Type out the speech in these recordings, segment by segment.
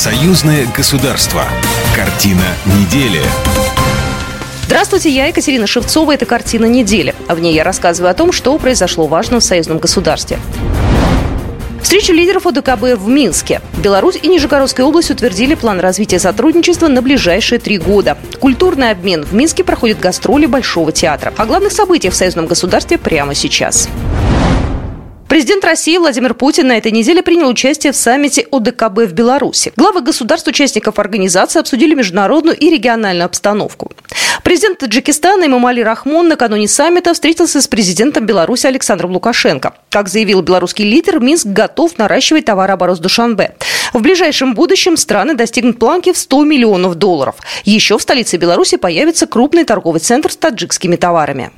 Союзное государство. Картина недели. Здравствуйте, я Екатерина Шевцова. Это «Картина недели». А в ней я рассказываю о том, что произошло важно в союзном государстве. Встреча лидеров ОДКБ в Минске. Беларусь и Нижегородская область утвердили план развития сотрудничества на ближайшие три года. Культурный обмен. В Минске проходит гастроли Большого театра. О главных событиях в союзном государстве прямо сейчас. Президент России Владимир Путин на этой неделе принял участие в саммите ОДКБ в Беларуси. Главы государств-участников организации обсудили международную и региональную обстановку. Президент Таджикистана Имамали Рахмон накануне саммита встретился с президентом Беларуси Александром Лукашенко. Как заявил белорусский лидер, Минск готов наращивать товарооборот с Душанбе. В ближайшем будущем страны достигнут планки в 100 миллионов долларов. Еще в столице Беларуси появится крупный торговый центр с таджикскими товарами.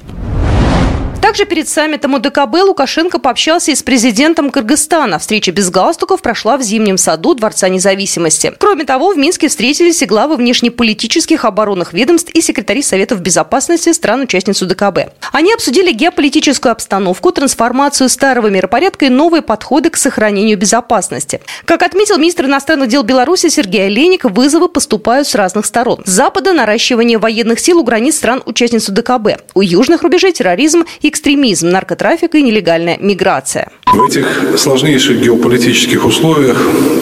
Также перед саммитом УДКБ Лукашенко пообщался и с президентом Кыргызстана. Встреча без галстуков прошла в Зимнем саду Дворца независимости. Кроме того, в Минске встретились и главы внешнеполитических оборонных ведомств и секретари Советов безопасности стран-участниц УДКБ. Они обсудили геополитическую обстановку, трансформацию старого миропорядка и новые подходы к сохранению безопасности. Как отметил министр иностранных дел Беларуси Сергей Олейник, вызовы поступают с разных сторон. С запада – наращивание военных сил у границ стран-участниц УДКБ. У южных рубежей – терроризм и экстремизм, наркотрафик и нелегальная миграция. В этих сложнейших геополитических условиях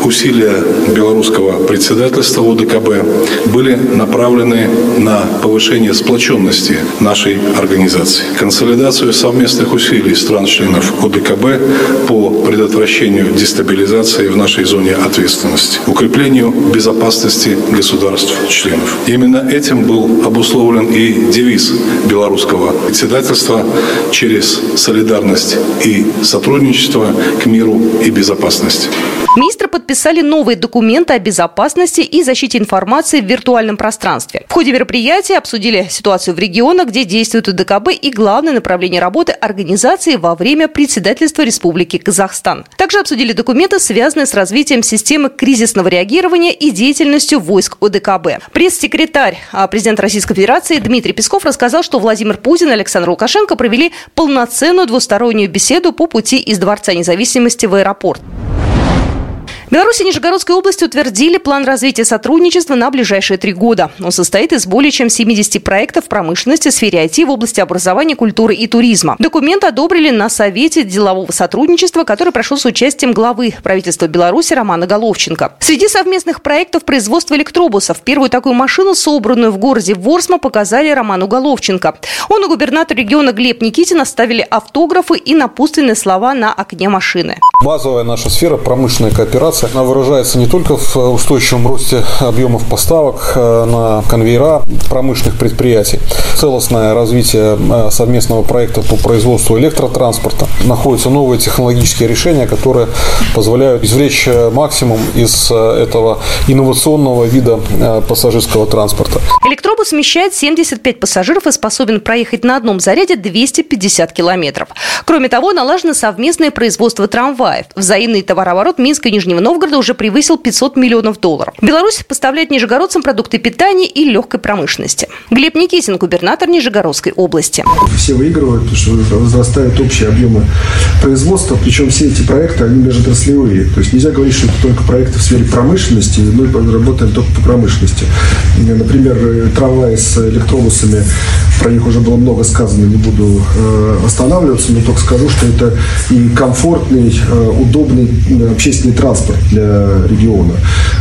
усилия белорусского председательства ОДКБ были направлены на повышение сплоченности нашей организации, консолидацию совместных усилий стран-членов ОДКБ по предотвращению дестабилизации в нашей зоне ответственности, укреплению безопасности государств-членов. Именно этим был обусловлен и девиз белорусского председательства через солидарность и сотрудничество к миру и безопасности. Министры подписали новые документы о безопасности и защите информации в виртуальном пространстве. В ходе мероприятия обсудили ситуацию в регионах, где действует УДКБ и главное направление работы организации во время председательства Республики Казахстан. Также обсудили документы, связанные с развитием системы кризисного реагирования и деятельностью войск ОДКБ. Пресс-секретарь а, президента Российской Федерации Дмитрий Песков рассказал, что Владимир Путин и Александр Лукашенко провели полноценную двустороннюю беседу по пути из Дворца независимости в аэропорт. Беларусь и Нижегородская область утвердили план развития сотрудничества на ближайшие три года. Он состоит из более чем 70 проектов промышленности, сфере IT, в области образования, культуры и туризма. Документ одобрили на Совете делового сотрудничества, который прошел с участием главы правительства Беларуси Романа Головченко. Среди совместных проектов производства электробусов. Первую такую машину, собранную в городе Ворсма, показали Роману Головченко. Он и губернатор региона Глеб Никитин оставили автографы и напутственные слова на окне машины. Базовая наша сфера промышленная кооперация она выражается не только в устойчивом росте объемов поставок э, на конвейера промышленных предприятий, целостное развитие э, совместного проекта по производству электротранспорта. Находятся новые технологические решения, которые позволяют извлечь э, максимум из этого инновационного вида пассажирского транспорта. Электробус вмещает 75 пассажиров и способен проехать на одном заряде 250 километров. Кроме того, налажено совместное производство трамваев. Взаимный товарооборот Минска и Нижнего Новгорода уже превысил 500 миллионов долларов. Беларусь поставляет нижегородцам продукты питания и легкой промышленности. Глеб Никитин, губернатор Нижегородской области. Все выигрывают, потому что возрастают общие объемы производства, причем все эти проекты, они межотраслевые. То есть нельзя говорить, что это только проекты в сфере промышленности, мы работаем только по промышленности. Например, трамваи с электробусами, про них уже было много сказано, не буду э, останавливаться, но только скажу, что это и комфортный, э, удобный общественный транспорт для региона.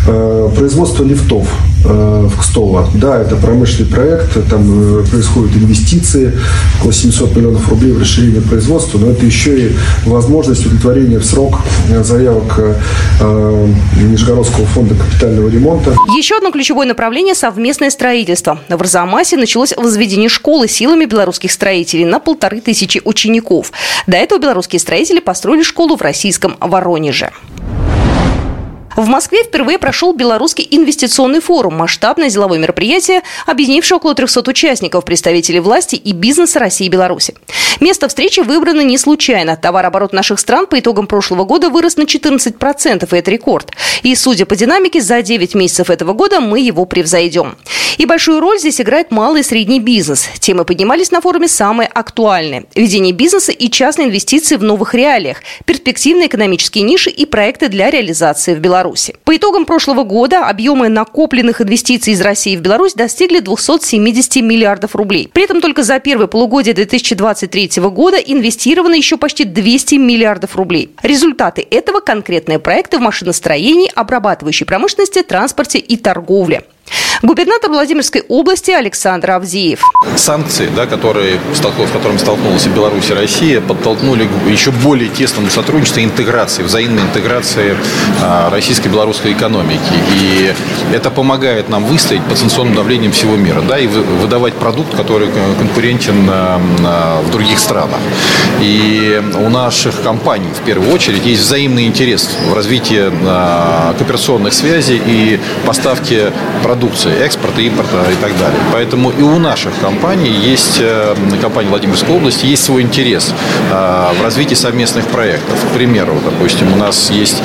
Э, производство лифтов э, в Кстово. Да, это промышленный проект, там э, происходят инвестиции, около 700 миллионов рублей в расширение производства, но это еще и возможность удовлетворения в срок заявок Нижегородского фонда капитального ремонта. Еще одно ключевое направление – совместное строительство. В Арзамасе началось возведение школы силами белорусских строителей на полторы тысячи учеников. До этого белорусские строители построили школу в российском Воронеже. В Москве впервые прошел Белорусский инвестиционный форум, масштабное деловое мероприятие, объединившее около 300 участников, представителей власти и бизнеса России и Беларуси. Место встречи выбрано не случайно. Товарооборот наших стран по итогам прошлого года вырос на 14%, и это рекорд. И, судя по динамике, за 9 месяцев этого года мы его превзойдем. И большую роль здесь играет малый и средний бизнес. Темы поднимались на форуме самые актуальные. Ведение бизнеса и частные инвестиции в новых реалиях, перспективные экономические ниши и проекты для реализации в Беларуси. Беларуси. По итогам прошлого года объемы накопленных инвестиций из России в Беларусь достигли 270 миллиардов рублей. При этом только за первое полугодие 2023 года инвестировано еще почти 200 миллиардов рублей. Результаты этого – конкретные проекты в машиностроении, обрабатывающей промышленности, транспорте и торговле. Губернатор Владимирской области Александр Авдеев. Санкции, да, которые, с которыми столкнулась и Беларусь, и Россия, подтолкнули еще более тесному сотрудничеству и интеграции, взаимной интеграции а, российской и белорусской экономики. И это помогает нам выстоять под санкционным давлением всего мира, да, и выдавать продукт, который конкурентен в других странах. И у наших компаний, в первую очередь, есть взаимный интерес в развитии а, кооперационных связей и поставки продукции продукции, экспорта, импорта и так далее. Поэтому и у наших компаний есть, э, компании Владимирской области, есть свой интерес э, в развитии совместных проектов. К примеру, допустим, у нас есть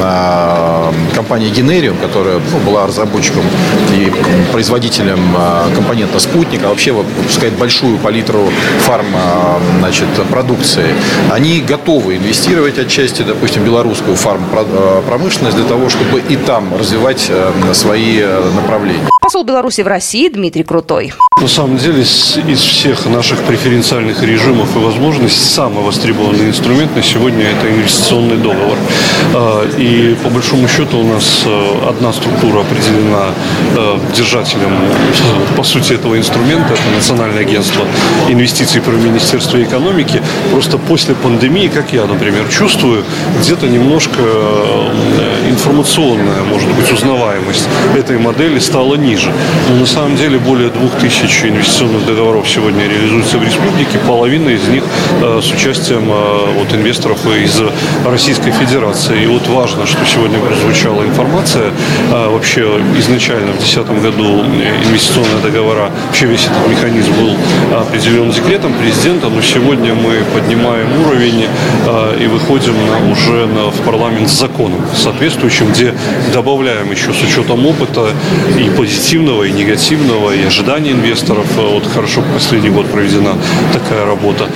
э, компания Генериум, которая ну, была разработчиком и производителем компонента «Спутник», а вообще выпускает большую палитру фарма значит, продукции. Они готовы инвестировать отчасти, допустим, белорусскую фармпромышленность для того, чтобы и там развивать свои направления. Посол Беларуси в России Дмитрий Крутой. На самом деле из всех наших преференциальных режимов и возможностей самый востребованный инструмент на сегодня это инвестиционный договор. А, и по большому счету у нас э, одна структура определена э, держателем, по сути, этого инструмента. Это Национальное агентство инвестиций при Министерстве экономики. Просто после пандемии, как я, например, чувствую, где-то немножко э, информационная, может быть, узнаваемость этой модели стала ниже. Но на самом деле более двух тысяч инвестиционных договоров сегодня реализуется в республике, половина из них э, с участием э, вот, инвесторов из Российской Федерации. И вот важно, что сегодня прозвучала информация. Э, вообще изначально в 2010 году инвестиционные договора, вообще весь этот механизм был определен декретом президента, но сегодня мы поднимаем уровень и выходим уже на, в парламент с законом соответствующим, где добавляем еще с учетом опыта и позитивного, и негативного, и ожидания инвесторов. Вот хорошо последний год проведена такая работа.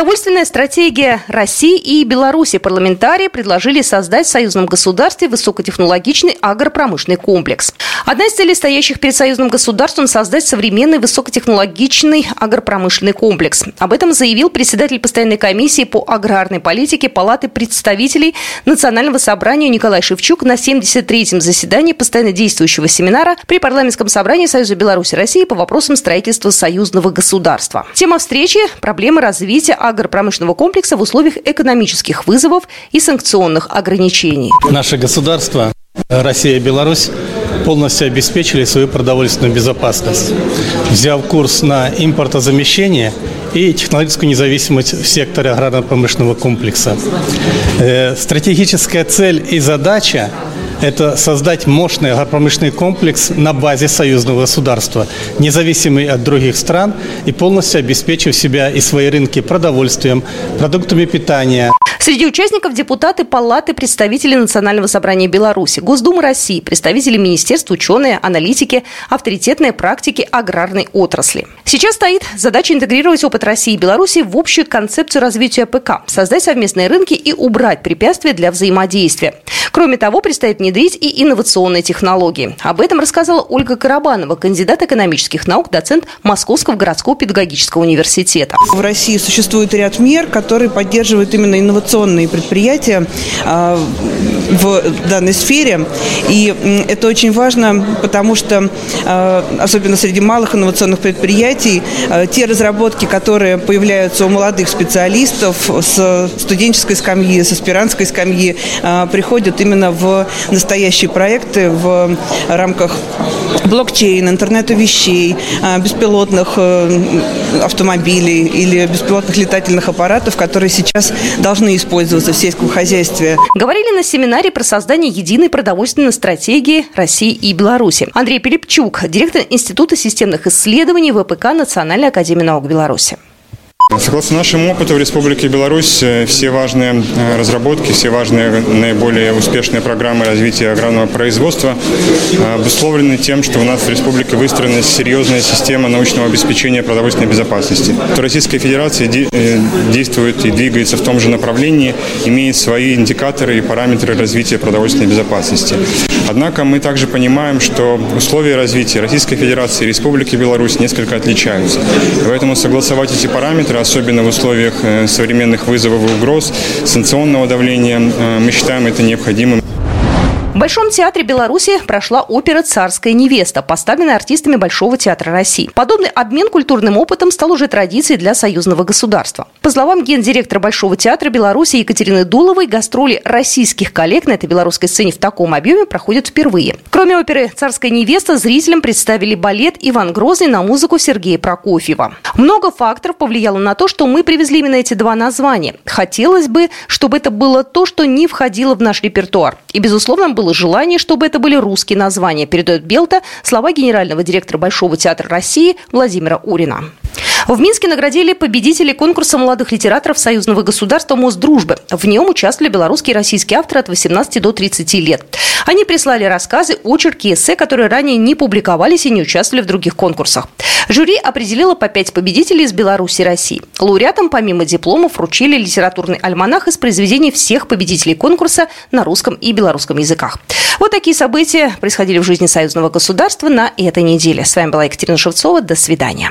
Продовольственная стратегия России и Беларуси парламентарии предложили создать в союзном государстве высокотехнологичный агропромышленный комплекс. Одна из целей, стоящих перед союзным государством, создать современный высокотехнологичный агропромышленный комплекс. Об этом заявил председатель постоянной комиссии по аграрной политике Палаты представителей Национального собрания Николай Шевчук на 73-м заседании постоянно действующего семинара при парламентском собрании Союза Беларуси России по вопросам строительства союзного государства. Тема встречи – проблемы развития агропромышленного комплекса в условиях экономических вызовов и санкционных ограничений. Наше государство, Россия и Беларусь, полностью обеспечили свою продовольственную безопасность, взяв курс на импортозамещение и технологическую независимость в секторе аграрно-промышленного комплекса. Э, стратегическая цель и задача это создать мощный агропромышленный комплекс на базе союзного государства, независимый от других стран и полностью обеспечив себя и свои рынки продовольствием, продуктами питания. Среди участников депутаты Палаты представители Национального собрания Беларуси, Госдумы России, представители министерств, ученые, аналитики, авторитетные практики аграрной отрасли. Сейчас стоит задача интегрировать опыт России и Беларуси в общую концепцию развития ПК, создать совместные рынки и убрать препятствия для взаимодействия. Кроме того, предстоит внедрить и инновационные технологии. Об этом рассказала Ольга Карабанова, кандидат экономических наук, доцент Московского городского педагогического университета. В России существует ряд мер, которые поддерживают именно инновационные предприятия а, в данной сфере. И это очень важно, потому что, а, особенно среди малых инновационных предприятий, а, те разработки, которые появляются у молодых специалистов с студенческой скамьи, с аспирантской скамьи, приходят именно в настоящие проекты в рамках блокчейн, интернета вещей, а, беспилотных э, автомобилей или беспилотных летательных аппаратов, которые сейчас должны использоваться в сельском хозяйстве. Говорили на семинаре про создание единой продовольственной стратегии России и Беларуси. Андрей Перепчук, директор Института системных исследований ВПК Национальной академии наук Беларуси. Согласно нашему опыту в Республике Беларусь, э, все важные э, разработки, все важные наиболее успешные программы развития аграрного производства э, обусловлены тем, что у нас в республике выстроена серьезная система научного обеспечения продовольственной безопасности. Российская Федерация действует и двигается в том же направлении, имеет свои индикаторы и параметры развития продовольственной безопасности. Однако мы также понимаем, что условия развития Российской Федерации и Республики Беларусь несколько отличаются. Поэтому согласовать эти параметры особенно в условиях э, современных вызовов и угроз, санкционного давления, э, мы считаем это необходимым. Большом театре Беларуси прошла опера «Царская невеста», поставленная артистами Большого театра России. Подобный обмен культурным опытом стал уже традицией для союзного государства. По словам гендиректора Большого театра Беларуси Екатерины Дуловой, гастроли российских коллег на этой белорусской сцене в таком объеме проходят впервые. Кроме оперы «Царская невеста», зрителям представили балет «Иван Грозный» на музыку Сергея Прокофьева. Много факторов повлияло на то, что мы привезли именно эти два названия. Хотелось бы, чтобы это было то, что не входило в наш репертуар. И, безусловно, было желание, чтобы это были русские названия, передает Белта слова генерального директора Большого театра России Владимира Урина. В Минске наградили победителей конкурса молодых литераторов союзного государства Мосдружбы. В нем участвовали белорусские и российские авторы от 18 до 30 лет. Они прислали рассказы, очерки, эссе, которые ранее не публиковались и не участвовали в других конкурсах. Жюри определило по пять победителей из Беларуси и России. Лауреатам помимо дипломов вручили литературный альманах из произведений всех победителей конкурса на русском и белорусском языках. Вот такие события происходили в жизни союзного государства на этой неделе. С вами была Екатерина Шевцова. До свидания.